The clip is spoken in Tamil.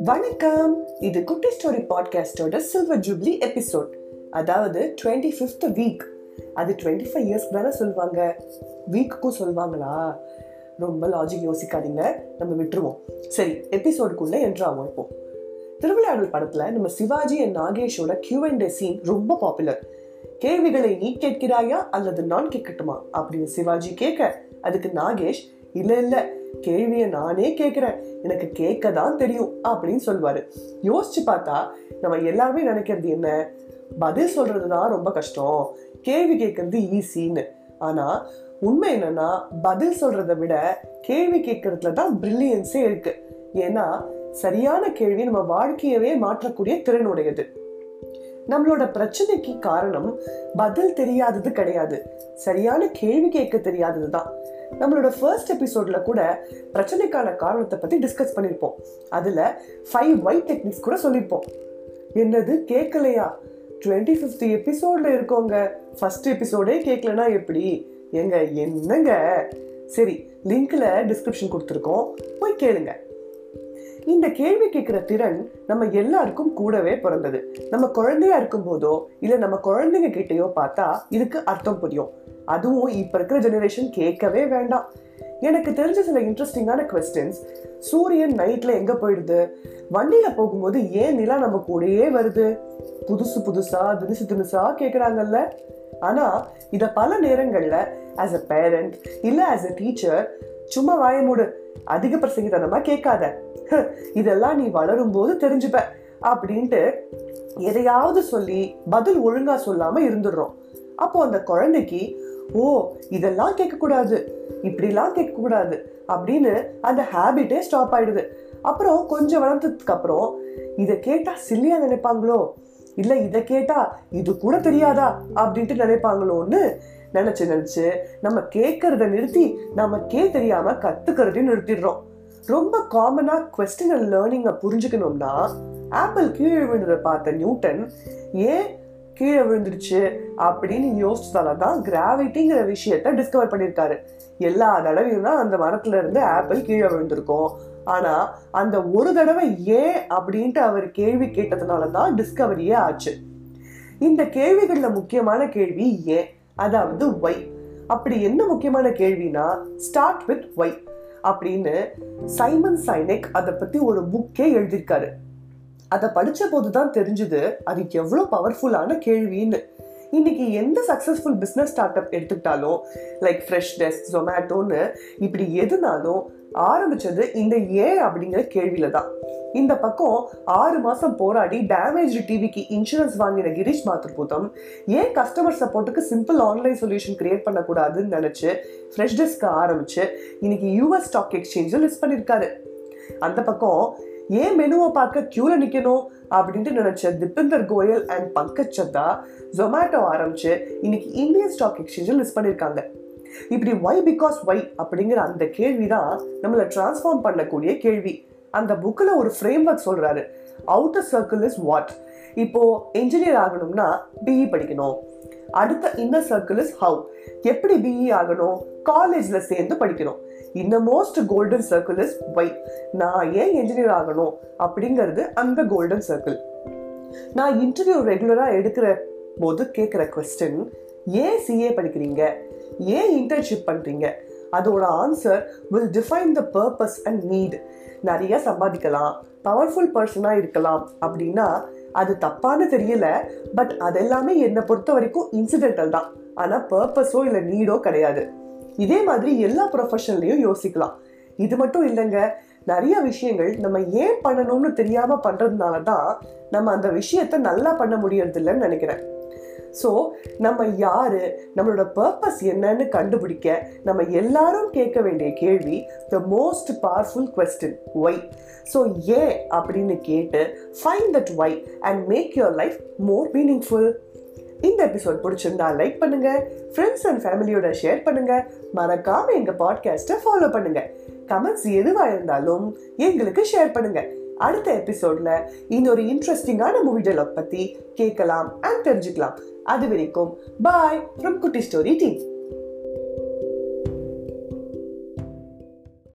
வணக்கம். இது குட்டி ஸ்டோரி பாட்காஸ்டோட சில்வர் ஜூப்ளி எபிசோட் அதாவது டுவெண்ட்டி ஃபிஃப்த் வீக் அது டுவெண்ட்டி ஃபைவ் இயர்ஸ்க்கு தானே சொல்லுவாங்க. வீக்குக்கும் சொல்லுவாங்களா? ரொம்ப லாஜிக் யோசிக்காதீங்க. நம்ம விட்டுருவோம். சரி எபிசோடுக்குள்ளே என்ட்ராகும் இப்போ திருவிழாடல் படத்தில் நம்ம சிவாஜி அண்ட் நாகேஷோட கியூ அண்ட் சீன் ரொம்ப பாப்புலர் கேள்விகளை நீ கேட்கிறாயா அல்லது நான் கேட்கட்டுமா? அப்படின்னு சிவாஜி கேட்க அதுக்கு நாகேஷ் இல்லை இல்லை கேள்வியை நானே கேட்குறேன். எனக்கு கேட்க தான் தெரியும் அப்படின்னு சொல்லுவார். யோசிச்சு பார்த்தா நம்ம எல்லாருமே நினைக்கிறது என்ன? பதில் சொல்கிறது தான் ரொம்ப கஷ்டம். கேள்வி கேட்கறது ஈஸின்னு. ஆனால் உண்மை என்னன்னா பதில் சொல்கிறத விட கேள்வி கேட்கறதுல தான் பிரில்லியன்ஸே இருக்குது ஏன்னா சரியான கேள்வி நம்ம வாழ்க்கையவே மாற்றக்கூடிய திறன் உடையது. நம்மளோட பிரச்சனைக்கு காரணம் பதில் தெரியாதது கிடையாது. சரியான கேள்வி கேட்க தெரியாதது தான். நம்மளோட ஃபர்ஸ்ட் எபிசோட்ல கூட பிரச்சனைக்கான காரணத்தை பற்றி டிஸ்கஸ் பண்ணியிருப்போம் அதுல ஃபைவ் ஒயிட் டெக்னிக்ஸ் கூட சொல்லியிருப்போம் என்னது? கேட்கலையா டுவெண்ட்டி ஃபிஃப்த் எபிசோட்ல இருக்கோங்க. ஃபர்ஸ்ட் எபிசோடே கேட்கலனா எப்படி? எங்க என்னங்க? சரி லிங்க்ல டிஸ்கிரிப்ஷன் கொடுத்துருக்கோம். போய் கேளுங்க. இந்த கேள்வி கேட்குற திறன் நம்ம எல்லாருக்கும் கூடவே பிறந்தது. நம்ம குழந்தையா இருக்கும் போதோ நம்ம குழந்தைங்க கிட்டேயோ பார்த்தா இதுக்கு அர்த்தம் புரியும். அதுவும் இப்போ இருக்கிற ஜெனரேஷன் கேட்கவே வேண்டாம். எனக்கு தெரிஞ்ச சில இன்ட்ரெஸ்டிங்கான கொஸ்டின்ஸ் சூரியன் நைட்டில் எங்கே போயிடுது? வண்டியில் போகும்போது ஏன் நிலா நம்ம கூடயே வருது? புதுசு புதுசாக தினுசு தினுசாக கேட்குறாங்கல்ல ஆனால் இதை பல நேரங்களில் ஆஸ் அ பேரண்ட் இல்லை ஆஸ் அ டீச்சர் சும்மா வாய மூடு. அதிக பிரசங்கித்தனமாக கேட்காத. இதெல்லாம் நீ வளரும் போது தெரிஞ்சுப்ப. அப்படின்ட்டு எதையாவது சொல்லி பதில் ஒழுங்காக சொல்லாமல் இருந்துடுறோம். அப்போ அந்த குழந்தைக்கு ஓ இதெல்லாம் கேட்கக்கூடாது. இப்படிலாம் கேட்கக்கூடாது அப்படின்னு அந்த ஹேபிட்டே ஸ்டாப் ஆயிடுது. அப்புறம் கொஞ்சம் வளர்ந்ததுக்கு அப்புறம் இதை கேட்டால் சில்லியாக நினைப்பாங்களோ? இல்லை இதை கேட்டால் இது கூட தெரியாதா? அப்படின்ட்டு நினைப்பாங்களோன்னு நினச்சி நினச்சி நம்ம கேட்கறத நிறுத்தி நமக்கே தெரியாமல் கற்றுக்கிறதையும் நிறுத்திடுறோம். ரொம்ப காமனாக கொஸ்டின் அண்ட் லேர்னிங்கை புரிஞ்சுக்கணும்னா ஆப்பிள் கீழே விழுந்ததை பார்த்த நியூட்டன் ஏன் கீழே விழுந்துருச்சு அப்படின்னு யோசிச்சதால தான் கிராவிட்டிங்கிற விஷயத்த டிஸ்கவர் பண்ணியிருக்காரு. எல்லா தடவையும் தான் அந்த மரத்துல இருந்து ஆப்பிள் கீழே விழுந்திருக்கும். ஆனா அந்த ஒரு தடவை ஏன் அப்படின்ட்டு அவர் கேள்வி கேட்டதுனால தான் டிஸ்கவரியே ஆச்சு. இந்த கேள்விகள்ல முக்கியமான கேள்வி ஏன் அதாவது ஒய் அப்படி என்ன முக்கியமான கேள்வினா ஸ்டார்ட் வித் ஒய் அப்படின்னு சைமன் சைனிக் அதை பத்தி ஒரு புக்கே எழுதியிருக்காரு. அதை படித்த போது தான் தெரிஞ்சது அது எவ்வளோ பவர்ஃபுல்லான கேள்வின்னு. இன்னைக்கு எந்த சக்ஸஸ்ஃபுல் பிஸ்னஸ் ஸ்டார்ட் அப் எடுத்துக்கிட்டாலும் லைக் ஃப்ரெஷ் டெஸ்க் ஜொமேட்டோன்னு இப்படி எதுனாலும் ஆரம்பிச்சது இந்த ஏன் அப்படிங்கிற கேள்வியில தான் இந்த பக்கம் ஆறு மாசம் போராடி டேமேஜ் டிவிக்கு இன்சூரன்ஸ் வாங்கின கிரீஷ் மாத்ருபூதம் ஏன் கஸ்டமர் சப்போர்ட்டுக்கு சிம்பிள் ஆன்லைன் சொல்யூஷன் கிரியேட் பண்ணக்கூடாதுன்னு நினைச்சு ஃப்ரெஷ் டெஸ்க் ஆரம்பிச்சு இன்னைக்கு யூஎஸ் ஸ்டாக் எக்ஸ்சேஞ்சில் லிஸ்ட் பண்ணியிருக்காரு அந்த பக்கம் ஏன் மெனுவை பார்க்க கியூல நிக்கணும் அப்படின்ட்டு நினைச்ச திப்பிந்தர் கோயல் அண்ட் பங்கஜ் சத்தா ஜொமேட்டோ ஆரம்பிச்சு இன்னைக்கு இந்தியன் ஸ்டாக் எக்ஸ்சேஞ்சில் லிஸ்ட் பண்ணியிருக்காங்க இப்படி ஒய் பிகாஸ் ஒய் அப்படிங்கிற அந்த கேள்வி தான் நம்மளை டிரான்ஸ்ஃபார்ம் பண்ணக்கூடிய கேள்வி. அந்த புக்கில் ஒரு ஃப்ரேம் ஒர்க் சொல்றாரு. அவுட்டர் சர்க்கிள் இஸ் வாட் இப்போ என்ஜினியர் ஆகணும்னா பிஇ படிக்கணும். அடுத்த இன்னர் சர்க்கிள் இஸ் ஹவு எப்படி பிஇ ஆகணும்? காலேஜில் சேர்ந்து படிக்கணும். Innermost golden circle is why நான் ஏன் என்ஜினியர் ஆகணும் அப்படிங்கிறது அந்த கோல்டன் சர்க்கிள் நான் இன்டர்வியூ ரெகுலராக எடுக்கிற போது கேட்குற கொஸ்டின் ஏன் சிஏ படிக்கிறீங்க? ஏன் இன்டர்ன்ஷிப் பண்ணுறீங்க அதோட answer will define the purpose and need நிறைய சம்பாதிக்கலாம் பவர்ஃபுல் பர்சனாக இருக்கலாம் அப்படின்னா அது தப்பான்னு தெரியல பட் அதெல்லாமே என்னை பொறுத்த வரைக்கும் இன்சிடென்டல் தான் ஆனால் பர்பஸோ இல்லை நீடோ கிடையாது. இதே மாதிரி எல்லா ப்ரொஃபஷன்லையும் யோசிக்கலாம். இது மட்டும் இல்லைங்க நிறைய விஷயங்கள் நம்ம ஏன் பண்ணணும்னு தெரியாம பண்றதுனால தான் நம்ம அந்த விஷயத்த நல்லா பண்ண முடியறதில்லைன்னு நினைக்கிறேன். ஸோ நம்ம யாரு நம்மளோட பர்பஸ் என்னன்னு கண்டுபிடிக்க நம்ம எல்லாரும் கேட்க வேண்டிய கேள்வி the most powerful question why so ஏன் அப்படின்னு கேட்டு find that why and make your life more meaningful இந்த எபிசோட் பிடிச்சிருந்தா லைக் பண்ணுங்க ஃப்ரெண்ட்ஸ் அண்ட் ஃபேமிலியோட ஷேர் பண்ணுங்க மறக்காம எங்க பாட்காஸ்ட்டை ஃபாலோ பண்ணுங்க. கமெண்ட்ஸ் எதுவாக இருந்தாலும் எங்களுக்கு ஷேர் பண்ணுங்க. அடுத்த எபிசோட்ல இன்னொரு இன்ட்ரெஸ்டிங்கான மூவி டெலாக் பத்தி கேட்கலாம் அண்ட் தெரிஞ்சுக்கலாம். அது வரைக்கும் bye from Kutti story team